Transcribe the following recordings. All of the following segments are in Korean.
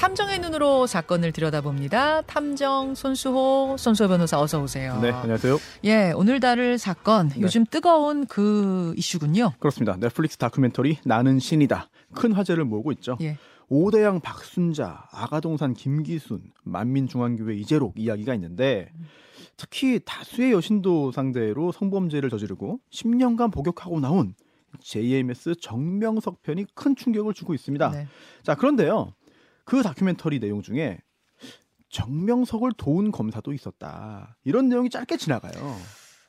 탐정의 눈으로 사건을 들여다봅니다. 탐정 손수호 손수호 변호사 어서 오세요. 네, 안녕하세요. 예, 오늘 다룰 사건 네. 요즘 뜨거운 그 이슈군요. 그렇습니다. 넷플릭스 다큐멘터리 나는 신이다. 큰 화제를 모으고 있죠. 예. 오대양 박순자, 아가동산 김기순, 만민중앙교회 이재록 이야기가 있는데 특히 다수의 여신도 상대로 성범죄를 저지르고 10년간 복역하고 나온 JMS 정명석 편이 큰 충격을 주고 있습니다. 네. 자, 그런데요. 그 다큐멘터리 내용 중에 정명석을 도운 검사도 있었다. 이런 내용이 짧게 지나가요.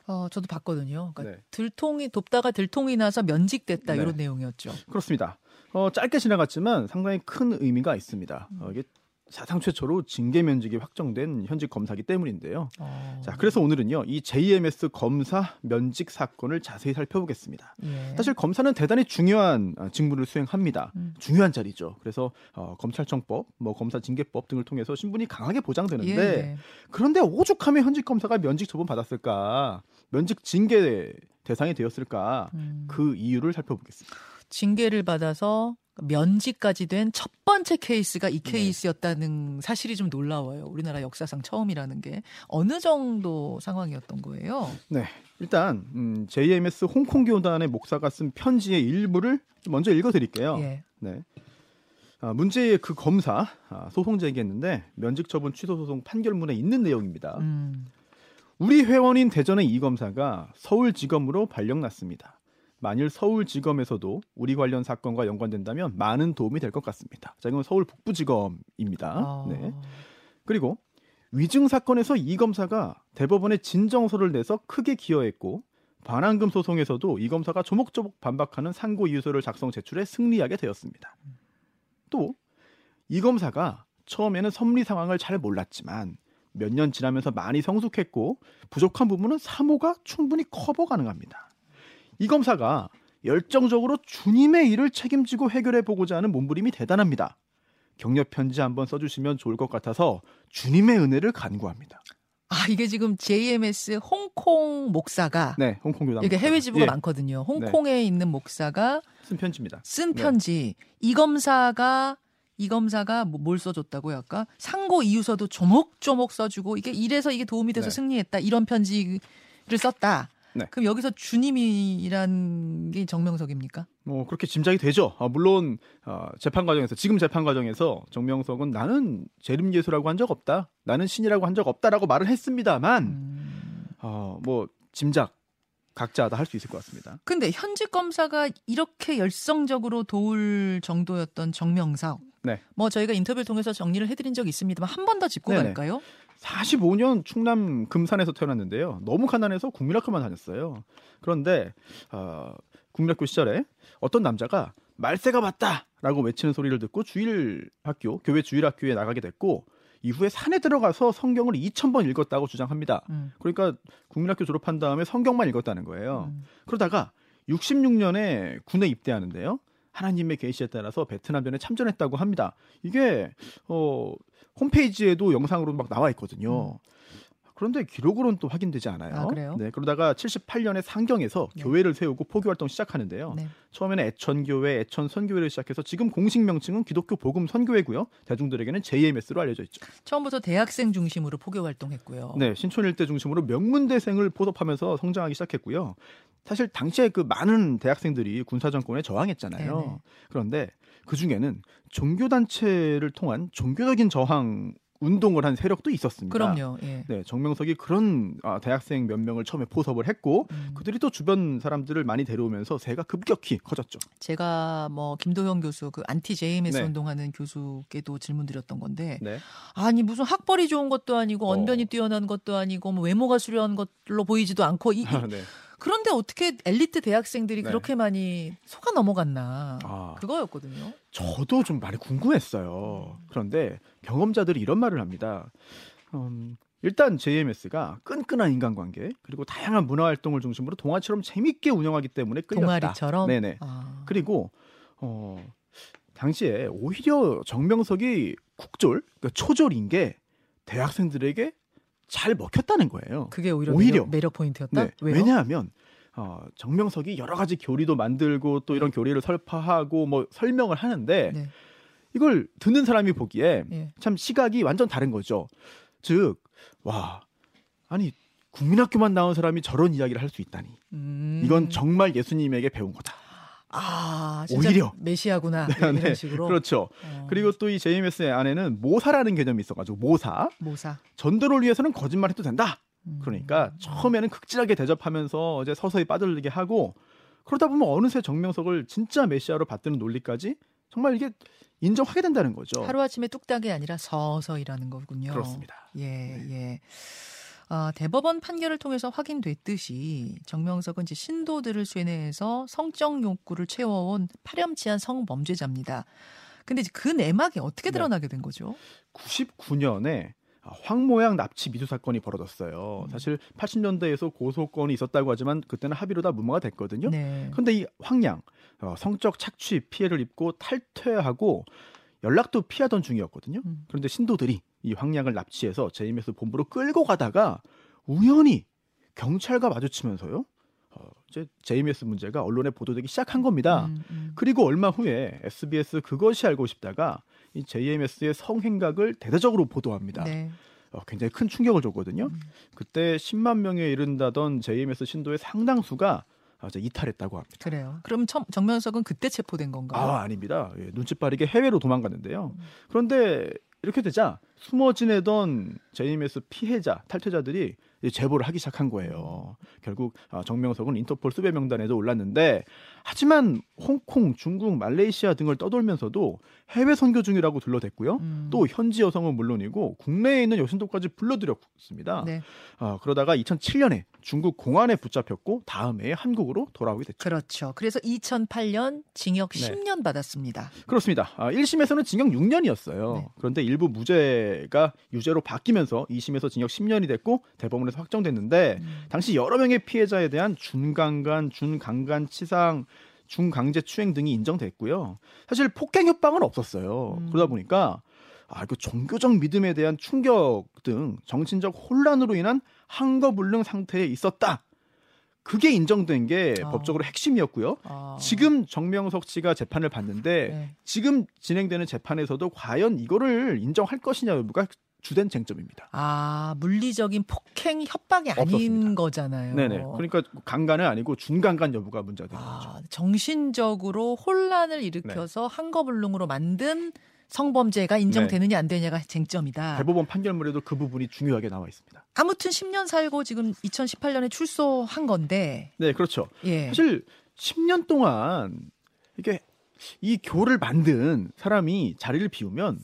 어, 저도 봤거든요. 그러니까 네. 들통이 돕다가 들통이 나서 면직됐다 네. 이런 내용이었죠. 그렇습니다. 어, 짧게 지나갔지만 상당히 큰 의미가 있습니다. 어, 이게 사상 최초로 징계 면직이 확정된 현직 검사기 때문인데요. 어... 자, 그래서 오늘은요, 이 JMS 검사 면직 사건을 자세히 살펴보겠습니다. 예. 사실 검사는 대단히 중요한 어, 직무를 수행합니다. 음. 중요한 자리죠. 그래서 어, 검찰청법, 뭐 검사 징계법 등을 통해서 신분이 강하게 보장되는데 예. 그런데 오죽하면 현직 검사가 면직 처분 받았을까? 면직 징계 대상이 되었을까? 음. 그 이유를 살펴보겠습니다. 징계를 받아서 면직까지 된 첫 번째 케이스가 이 네. 케이스였다는 네. 사실이 좀 놀라워요. 우리나라 역사상 처음이라는 게 어느 정도 상황이었던 거예요? 네, 일단 음, JMS 홍콩 교단의 목사가 쓴 편지의 일부를 먼저 읽어드릴게요. 예. 네. 아, 문제의 그 검사 아, 소송 제기했는데 면직 처분 취소 소송 판결문에 있는 내용입니다. 음. 우리 회원인 대전의 이 검사가 서울지검으로 발령났습니다. 만일 서울지검에서도 우리 관련 사건과 연관된다면 많은 도움이 될 것 같습니다. 자, 이건 서울 북부지검입니다. 아... 네. 그리고 위증 사건에서 이 검사가 대법원에 진정서를 내서 크게 기여했고 반환금 소송에서도 이 검사가 조목조목 반박하는 상고 이유서를 작성 제출해 승리하게 되었습니다. 또 이 검사가 처음에는 섭리 상황을 잘 몰랐지만 몇 년 지나면서 많이 성숙했고 부족한 부분은 사모가 충분히 커버 가능합니다. 이 검사가 열정적으로 주님의 일을 책임지고 해결해 보고자 하는 몸부림이 대단합니다. 격려 편지 한번 써주시면 좋을 것 같아서 주님의 은혜를 간구합니다. 아 이게 지금 JMS 홍콩 목사가 네 홍콩 교단 이게 해외 지부가 예. 많거든요. 홍콩에 네. 있는 목사가 쓴 편지입니다. 쓴 네. 편지 네. 이 검사가 이 검사가 뭐뭘 써줬다고요 아까 상고 이유서도 조목조목 써주고 이게 이래서 이게 도움이 돼서 네. 승리했다 이런 편지를 썼다. 네. 그럼 여기서 주님이란 게 정명석입니까? 뭐 그렇게 짐작이 되죠. 아, 물론 어, 재판 과정에서 지금 재판 과정에서 정명석은 나는 재림 예수라고 한 적 없다, 나는 신이라고 한 적 없다라고 말을 했습니다만, 음... 어, 뭐 짐작 각자 다 할 수 있을 것 같습니다. 근데 현직 검사가 이렇게 열성적으로 도울 정도였던 정명석. 네. 뭐 저희가 인터뷰를 통해서 정리를 해드린 적이 있습니다만 한 번 더 짚고 네네. 갈까요? 45년 충남 금산에서 태어났는데요. 너무 가난해서 국민학교만 다녔어요. 그런데 어, 국민학교 시절에 어떤 남자가 말세가 맞다라고 외치는 소리를 듣고 주일학교 교회 주일학교에 나가게 됐고 이후에 산에 들어가서 성경을 2,000번 읽었다고 주장합니다. 음. 그러니까 국민학교 졸업한 다음에 성경만 읽었다는 거예요. 음. 그러다가 66년에 군에 입대하는데요. 하나님의 계시에 따라서 베트남전에 참전했다고 합니다. 이게 어 홈페이지에도 영상으로 막 나와 있거든요. 음. 그런데 기록으로는 또 확인되지 않아요. 아, 그래요? 네, 그러다가 78년에 상경에서 네. 교회를 세우고 포교 활동 시작하는데요. 네. 처음에는 애천교회, 애천선교회를 시작해서 지금 공식 명칭은 기독교 복음 선교회고요. 대중들에게는 JMS로 알려져 있죠. 처음부터 대학생 중심으로 포교 활동했고요. 네, 신촌 일대 중심으로 명문대생을 포섭하면서 성장하기 시작했고요. 사실 당시에 그 많은 대학생들이 군사 정권에 저항했잖아요. 네네. 그런데 그 중에는 종교 단체를 통한 종교적인 저항 운동을 한 세력도 있었습니다. 그럼요. 예. 네, 정명석이 그런 아, 대학생 몇 명을 처음에 포섭을 했고 음. 그들이 또 주변 사람들을 많이 데려오면서 세가 급격히 커졌죠. 제가 뭐 김도영 교수 그 안티 JMS 네. 운동하는 교수께도 질문 드렸던 건데 네. 아니 무슨 학벌이 좋은 것도 아니고 언변이 어. 뛰어난 것도 아니고 뭐 외모가 수려한 것로 보이지도 않고 이, 네. 그런데 어떻게 엘리트 대학생들이 네. 그렇게 많이 속아 넘어갔나 아, 그거였거든요. 저도 좀 많이 궁금했어요. 그런데 경험자들이 이런 말을 합니다. 음, 일단 JMS가 끈끈한 인간관계 그리고 다양한 문화 활동을 중심으로 동아처럼 재밌게 운영하기 때문에 끌렸다. 동아리처럼. 네네. 아. 그리고 어 당시에 오히려 정명석이 국졸, 그러니까 초졸인 게 대학생들에게 잘 먹혔다는 거예요. 그게 오히려, 오히려. 매력, 포인트였다. 네. 왜냐하면 어, 정명석이 여러 가지 교리도 만들고 또 이런 교리를 설파하고 뭐 설명을 하는데 네. 이걸 듣는 사람이 보기에 예. 참 시각이 완전 다른 거죠. 즉, 와, 아니 국민학교만 나온 사람이 저런 이야기를 할 수 있다니. 음. 이건 정말 예수님에게 배운 거다. 아, 오히려 메시아구나 네, 이런 네, 식으로. 그렇죠. 어. 그리고 또 이 JMS의 안에는 모사라는 개념이 있어가지고 모사. 모사. 전도를 위해서는 거짓말해도 된다. 음. 그러니까 처음에는 극진하게 대접하면서 이제 서서히 빠들리게 하고 그러다 보면 어느새 정명석을 진짜 메시아로 받드는 논리까지 정말 이게 인정하게 된다는 거죠. 하루아침에 뚝딱이 아니라 서서히라는 거군요. 그렇습니다. 예, 네. 예. 아, 대법원 판결을 통해서 확인됐듯이 정명석은 이제 신도들을 쇠뇌해서 성적 욕구를 채워온 파렴치한 성범죄자입니다. 근데 이제 그 내막이 어떻게 네. 드러나게 된 거죠? 99년에 황모양 납치 미수 사건이 벌어졌어요. 음. 사실 80년대에서 고소건이 있었다고 하지만 그때는 합의로 다 무마가 됐거든요. 네. 그런데 이 황양 어, 성적 착취 피해를 입고 탈퇴하고 연락도 피하던 중이었거든요. 음. 그런데 신도들이 이 황량을 납치해서 JMS 본부로 끌고 가다가 우연히 경찰과 마주치면서요. 어, 이제 JMS 문제가 언론에 보도되기 시작한 겁니다. 음, 음. 그리고 얼마 후에 SBS 그것이 알고 싶다가 이 JMS의 성행각을 대대적으로 보도합니다. 네. 어, 굉장히 큰 충격을 줬거든요. 음. 그때 10만 명에 이른다던 JMS 신도의 상당수가 이제 이탈했다고 합니다. 그래요. 그럼 정명석은 그때 체포된 건가요? 아, 아닙니다. 예, 눈치 빠르게 해외로 도망갔는데요. 음. 그런데 이렇게 되자 숨어 지내던 JMS 피해자, 탈퇴자들이 제보를 하기 시작한 거예요. 결국 아, 정명석은 인터폴 수배 명단에도 올랐는데 하지만 홍콩, 중국, 말레이시아 등을 떠돌면서도 해외 선교 중이라고 둘러댔고요. 음. 또 현지 여성은 물론이고 국내에 있는 여신도까지 불러들였습니다. 네. 아, 그러다가 2007년에 중국 공안에 붙잡혔고 다음 해에 한국으로 돌아오게 됐죠. 그렇죠. 그래서 2008년 징역 10년 받았습니다. 그렇습니다. 아, 1심에서는 징역 6년이었어요. 네. 그런데 일부 무죄 가 유죄로 바뀌면서 2심에서 징역 10년이 됐고 대법원에서 확정됐는데 음. 당시 여러 명의 피해자에 대한 준강간, 준강간 치상 중강제 추행 등이 인정됐고요. 사실 폭행 협박은 없었어요. 음. 그러다 보니까 아, 그 종교적 믿음에 대한 충격 등 정신적 혼란으로 인한 항거불능 상태에 있었다. 그게 인정된 게 어. 법적으로 핵심이었고요. 어. 지금 정명석 씨가 재판을 받는데 네. 지금 진행되는 재판에서도 과연 이거를 인정할 것이냐 여부가 주된 쟁점입니다. 아 물리적인 폭행 협박이 아닌 없었습니다. 거잖아요. 네네. 그러니까 강간은 아니고 준강간 여부가 문제가 되는 아, 거죠. 정신적으로 혼란을 일으켜서 네. 한거불능으로 만든 성범죄가 인정되느냐 네. 안 되느냐가 쟁점이다. 대법원 판결문에도 그 부분이 중요하게 나와 있습니다. 아무튼 10년 살고 지금 2018년에 출소한 건데. 네, 그렇죠. 예. 사실 10년 동안 이게 이 교를 만든 사람이 자리를 비우면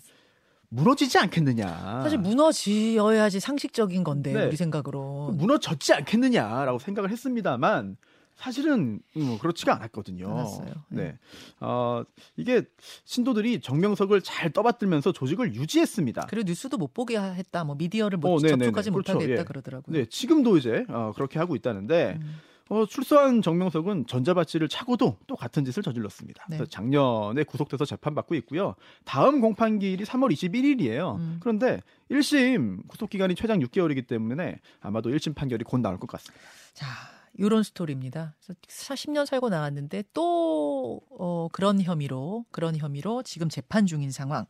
무너지지 않겠느냐. 사실 무너지어야지 상식적인 건데 네. 우리 생각으로 무너졌지 않겠느냐라고 생각을 했습니다만 사실은 음, 그렇지가 않았거든요. 않았어요. 네. 네. 어, 이게 신도들이 정명석을 잘 떠받들면서 조직을 유지했습니다. 그리고 뉴스도 못 보게 했다. 뭐 미디어를 못 어, 접촉하지 그렇죠. 못하게 했다 예. 그러더라고요. 네, 지금도 이제 어, 그렇게 하고 있다는데 음. 어, 출소한 정명석은 전자발찌를 차고도 또 같은 짓을 저질렀습니다. 네. 그래서 작년에 구속돼서 재판받고 있고요. 다음 공판기일이 3월 21일이에요. 음. 그런데 1심 구속 기간이 최장 6개월이기 때문에 아마도 1심 판결이 곧 나올 것 같습니다. 자, 이런 스토리입니다. 그래서 40년 살고 나왔는데 또 어, 그런 혐의로 그런 혐의로 지금 재판 중인 상황.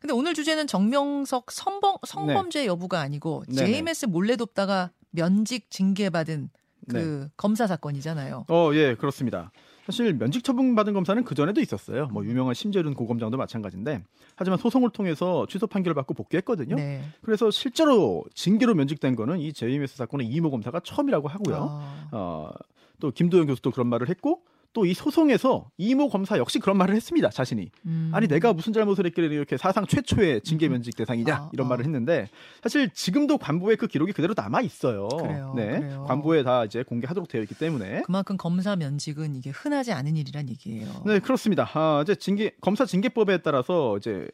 근데 오늘 주제는 정명석 성범, 성범죄 네. 여부가 아니고 JMS 몰래 돕다가 면직 징계받은 그 네. 검사 사건이잖아요. 어, 예, 그렇습니다. 사실 면직 처분 받은 검사는 그 전에도 있었어요. 뭐 유명한 심재륜 고검장도 마찬가지인데 하지만 소송을 통해서 취소 판결을 받고 복귀했거든요. 네. 그래서 실제로 징계로 면직된 거는 이 JMS 사건의 이모 검사가 처음이라고 하고요. 아. 어, 또 김도영 교수도 그런 말을 했고 또 이 소송에서 이모 검사 역시 그런 말을 했습니다. 자신이 음. 아니 내가 무슨 잘못을 했길래 이렇게 사상 최초의 징계 면직 대상이냐 아, 이런 아. 말을 했는데 사실 지금도 관보에 그 기록이 그대로 남아 있어요. 그래요, 네, 그래요. 관보에 다 이제 공개하도록 되어 있기 때문에 그만큼 검사 면직은 이게 흔하지 않은 일이란 얘기예요. 네, 그렇습니다. 아, 이제 징계 검사 징계법에 따라서 이제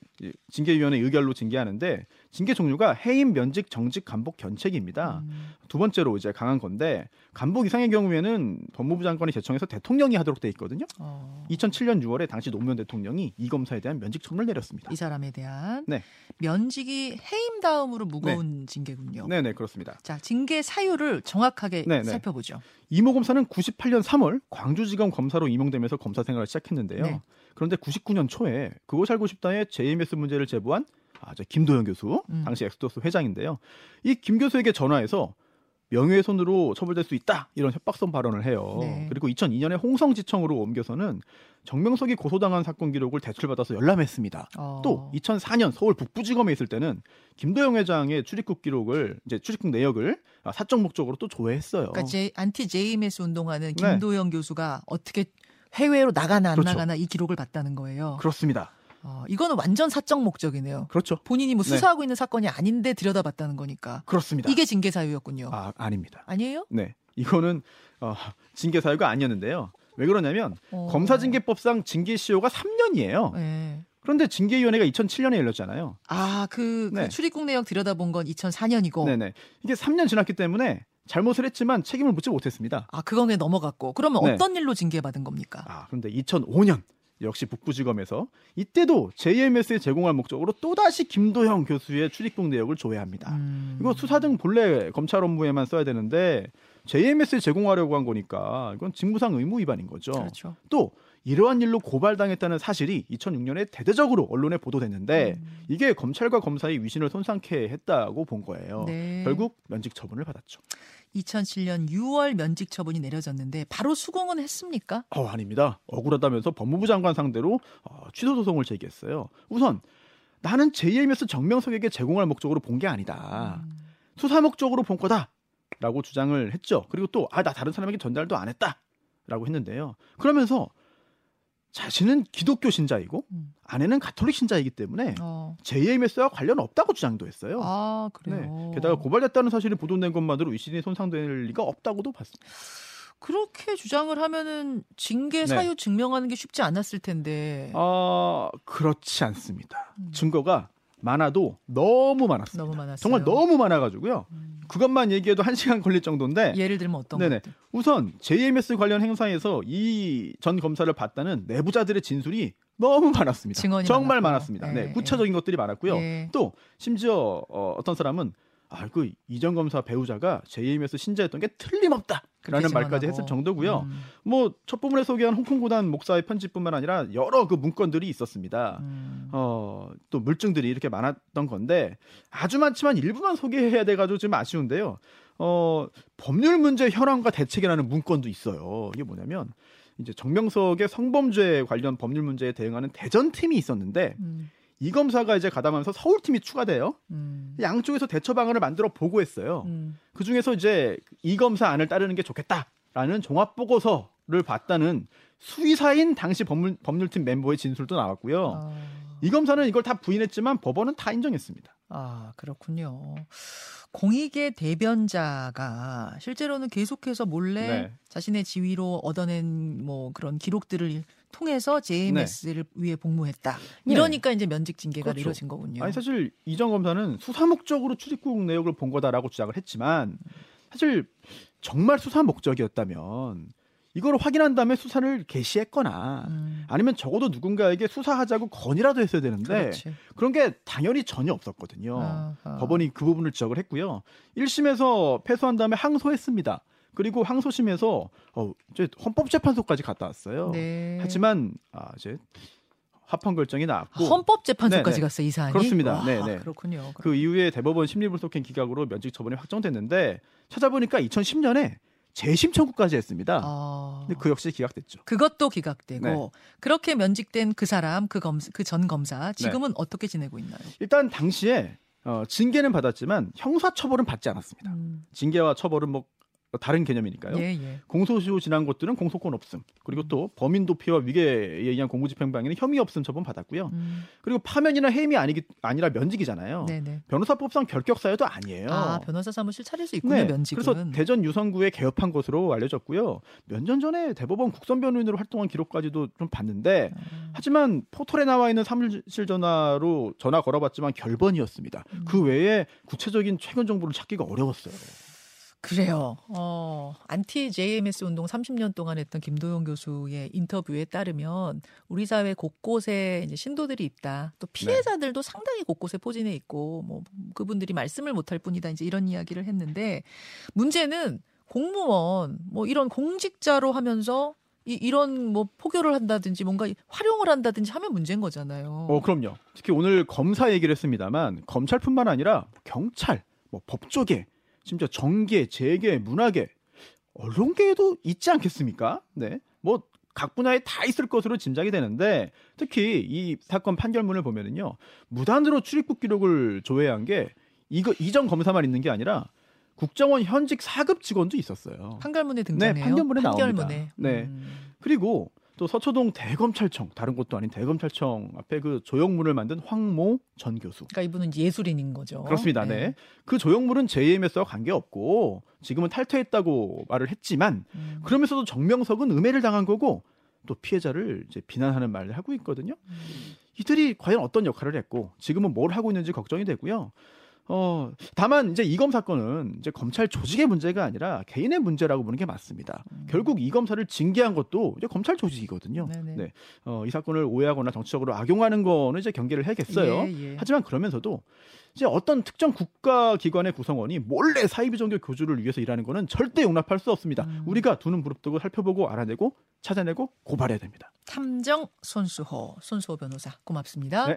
징계위원회 의결로 징계하는데 징계 종류가 해임, 면직, 정직, 감복, 견책입니다. 음. 두 번째로 이제 강한 건데 감복 이상의 경우에는 법무부 장관이 제청해서 대통령이 하도록 돼 있거든요. 어. 2007년 6월에 당시 노무현 대통령이 이 검사에 대한 면직 처분을 내렸습니다. 이 사람에 대한 네. 면직이 해임 다음으로 무거운 네. 징계군요. 네, 네, 그렇습니다. 자, 징계 사유를 정확하게 네네. 네. 살펴보죠. 이모 검사는 98년 3월 광주지검 검사로 임용되면서 검사 생활을 시작했는데요. 네. 그런데 99년 초에 그것이 알고 싶다에 JMS 문제를 제보한 아, 저 김도영 교수, 음. 당시 엑소더스 회장인데요. 이 김 교수에게 전화해서 명예훼손으로 처벌될 수 있다 이런 협박성 발언을 해요. 네. 그리고 2002년에 홍성지청으로 옮겨서는 정명석이 고소당한 사건 기록을 대출받아서 열람했습니다. 어. 또 2004년 서울 북부지검에 있을 때는 김도영 회장의 출입국 기록을 이제 출입국 내역을 사적 목적으로 또 조회했어요. 그러니까 제 안티 JMS 운동하는 네. 김도영 네. 교수가 어떻게 해외로 나가나 안 그렇죠. 나가나 이 기록을 봤다는 거예요. 그렇습니다. 어, 이거는 완전 사적 목적이네요. 그렇죠. 본인이 뭐 네. 수사하고 네. 있는 사건이 아닌데 들여다봤다는 거니까. 그렇습니다. 이게 징계 사유였군요. 아, 아닙니다. 아니에요? 네. 이거는 어, 징계 사유가 아니었는데요. 왜 그러냐면 어... 검사 징계법상 징계 시효가 3년이에요. 네. 그런데 징계위원회가 2007년에 열렸잖아요. 아, 그, 그 네. 출입국 내역 들여다본 건 2004년이고. 네네. 이게 3년 지났기 때문에 잘못을 했지만 책임을 묻지 못했습니다. 아, 그건 왜 넘어갔고. 그러면 네. 어떤 일로 징계받은 겁니까? 아, 그런데 2005년 역시 북부지검에서 이때도 JMS에 제공할 목적으로 또다시 김도형 교수의 출입국 내역을 조회합니다. 음. 이거 수사 등 본래 검찰 업무에만 써야 되는데 JMS에 제공하려고 한 거니까 이건 직무상 의무 위반인 거죠. 그렇죠. 또 이러한 일로 고발당했다는 사실이 2006년에 대대적으로 언론에 보도됐는데 음. 이게 검찰과 검사의 위신을 손상케 했다고 본 거예요. 네. 결국 면직 처분을 받았죠. 2007년 6월 면직 처분이 내려졌는데 바로 수긍은 했습니까? 어, 아닙니다. 억울하다면서 법무부 장관 상대로 어, 취소 소송을 제기했어요. 우선 나는 JMS 정명석에게 제공할 목적으로 본 게 아니다. 음. 수사 목적으로 본 거다라고 주장을 했죠. 그리고 또 아 나 다른 사람에게 전달도 안 했다라고 했는데요. 그러면서 자신은 기독교 신자이고 음. 아내는 가톨릭 신자이기 때문에 어. JMS와 관련 없다고 주장도 했어요. 아 그래요. 네. 게다가 고발됐다는 사실이 보도된 것만으로 위신이 손상될 리가 없다고도 봤습니다. 그렇게 주장을 하면은 징계 네. 사유 네. 증명하는 게 쉽지 않았을 텐데. 아 그렇지 않습니다. 음. 증거가 많아도 너무 많았습니다. 너무 많았어요. 정말 너무 많아가지고요. 음. 그것만 얘기해도 한 시간 걸릴 정도인데. 예를 들면 어떤 네네. 것들? 우선 JMS 관련 행사에서 이 전 검사를 봤다는 내부자들의 진술이 너무 많았습니다. 정말 많았고. 많았습니다. 네, 네, 구체적인 것들이 많았고요. 네. 또 심지어 어, 어떤 사람은 아, 그 이전 검사 배우자가 JMS 신자였던 게 틀림없다. 라는 말까지 했을 정도고요. 음. 뭐첫 부분에 소개한 홍콩 구단 목사의 편집뿐만 아니라 여러 그 문건들이 있었습니다. 음. 어, 또 물증들이 이렇게 많았던 건데 아주 많지만 일부만 소개해야 돼 가지고 좀 아쉬운데요. 어, 법률 문제 현황과 대책이라는 문건도 있어요. 이게 뭐냐면 이제 정명석의 성범죄 관련 법률 문제에 대응하는 대전 팀이 있었는데 음. 이 검사가 이제 가담하면서 서울팀이 추가돼요. 음. 양쪽에서 대처 방안을 만들어 보고했어요. 음. 그 중에서 이제 이 검사 안을 따르는 게 좋겠다라는 종합 보고서를 봤다는 수의사인 당시 법률, 법률팀 멤버의 진술도 나왔고요. 아. 이 검사는 이걸 다 부인했지만 법원은 다 인정했습니다. 아 그렇군요. 공익의 대변자가 실제로는 계속해서 몰래 네. 자신의 지위로 얻어낸 뭐 그런 기록들을 통해서 JMS를 네. 위해 복무했다. 네. 이러니까 네. 이제 면직 징계가 그렇죠. 내려진 거군요. 아니 사실 이전 검사는 수사 목적으로 출입국 내역을 본 거다라고 주장을 했지만 사실 정말 수사 목적이었다면 이걸 확인한 다음에 수사를 개시했거나 음. 아니면 적어도 누군가에게 수사하자고 건의라도 했어야 되는데 그렇지. 그런 게 당연히 전혀 없었거든요. 아하. 법원이 그 부분을 지적을 했고요. 1심에서 패소한 다음에 항소했습니다. 그리고 항소심에서 어, 이제 헌법재판소까지 갔다 왔어요. 네. 하지만 아, 이제 합헌 결정이 나왔고 헌법재판소까지 네네. 갔어요 이 사안이 그렇습니다. 네, 네. 그렇군요. 그 이후에 대법원 심리불속행 기각으로 면직 처분이 확정됐는데 찾아보니까 2010년에 재심 청구까지 했습니다. 아... 근데 그 역시 기각됐죠. 그것도 기각되고 네. 그렇게 면직된 그 사람 그 검 그 전 검사 지금은 네. 어떻게 지내고 있나요? 일단 당시에 어, 징계는 받았지만 형사 처벌은 받지 않았습니다. 음. 징계와 처벌은 뭐 다른 개념이니까요. 예, 예. 공소시효 지난 것들은 공소권 없음. 그리고 또 범인 도피와 위계에 의한 공무집행방해는 혐의 없음 처분 받았고요. 음. 그리고 파면이나 해임이 아니기 아니라 면직이잖아요. 네네. 변호사법상 결격 사유도 아니에요. 아 변호사 사무실 차릴 수 있군요. 네. 면직은. 그래서 대전 유성구에 개업한 것으로 알려졌고요. 몇 년 전에 대법원 국선 변호인으로 활동한 기록까지도 좀 봤는데 음. 하지만 포털에 나와 있는 사무실 전화로 전화 걸어봤지만 결번이었습니다. 음. 그 외에 구체적인 최근 정보를 찾기가 어려웠어요. 그래요. 어, 안티 JMS 운동 30년 동안 했던 김도영 교수의 인터뷰에 따르면 우리 사회 곳곳에 이제 신도들이 있다. 또 피해자들도 네. 상당히 곳곳에 포진해 있고 뭐 그분들이 말씀을 못할 뿐이다. 이제 이런 이야기를 했는데 문제는 공무원 뭐 이런 공직자로 하면서 이, 이런 뭐 포교를 한다든지 뭔가 활용을 한다든지 하면 문제인 거잖아요. 어, 그럼요. 특히 오늘 검사 얘기를 했습니다만 검찰뿐만 아니라 경찰, 뭐 법조계 심지어 정계, 재계, 문화계, 언론계에도 있지 않겠습니까? 네. 뭐 각 분야에 다 있을 것으로 짐작이 되는데 특히 이 사건 판결문을 보면은요 무단으로 출입국 기록을 조회한 게 이거 이전 검사만 있는 게 아니라 국정원 현직 4급 직원도 있었어요. 판결문에 등장해요. 네, 판결문에, 판결문에. 나옵니다. 네. 음. 그리고 또 서초동 대검찰청 다른 곳도 아닌 대검찰청 앞에 그 조형물을 만든 황모 전 교수. 그러니까 이분은 예술인인 거죠. 그렇습니다. 네. 네. 그 조형물은 JMS와 관계 없고 지금은 탈퇴했다고 말을 했지만 음. 그러면서도 정명석은 음해를 당한 거고 또 피해자를 이제 비난하는 말을 하고 있거든요. 음. 이들이 과연 어떤 역할을 했고 지금은 뭘 하고 있는지 걱정이 되고요. 어, 다만 이제 이검 사건은 이제 검찰 조직의 문제가 아니라 개인의 문제라고 보는 게 맞습니다. 음. 결국 이 검사를 징계한 것도 이제 검찰 조직이거든요. 네네. 네. 어, 이 사건을 오해하거나 정치적으로 악용하는 거는 이제 경계를 해야겠어요. 예, 예. 하지만 그러면서도 이제 어떤 특정 국가 기관의 구성원이 몰래 사이비 종교 교주를 위해서 일하는 거는 절대 용납할 수 없습니다. 음. 우리가 두는 부릅뜨고 살펴보고 알아내고 찾아내고 고발해야 됩니다. 탐정 손수호 손수호 변호사 고맙습니다. 네.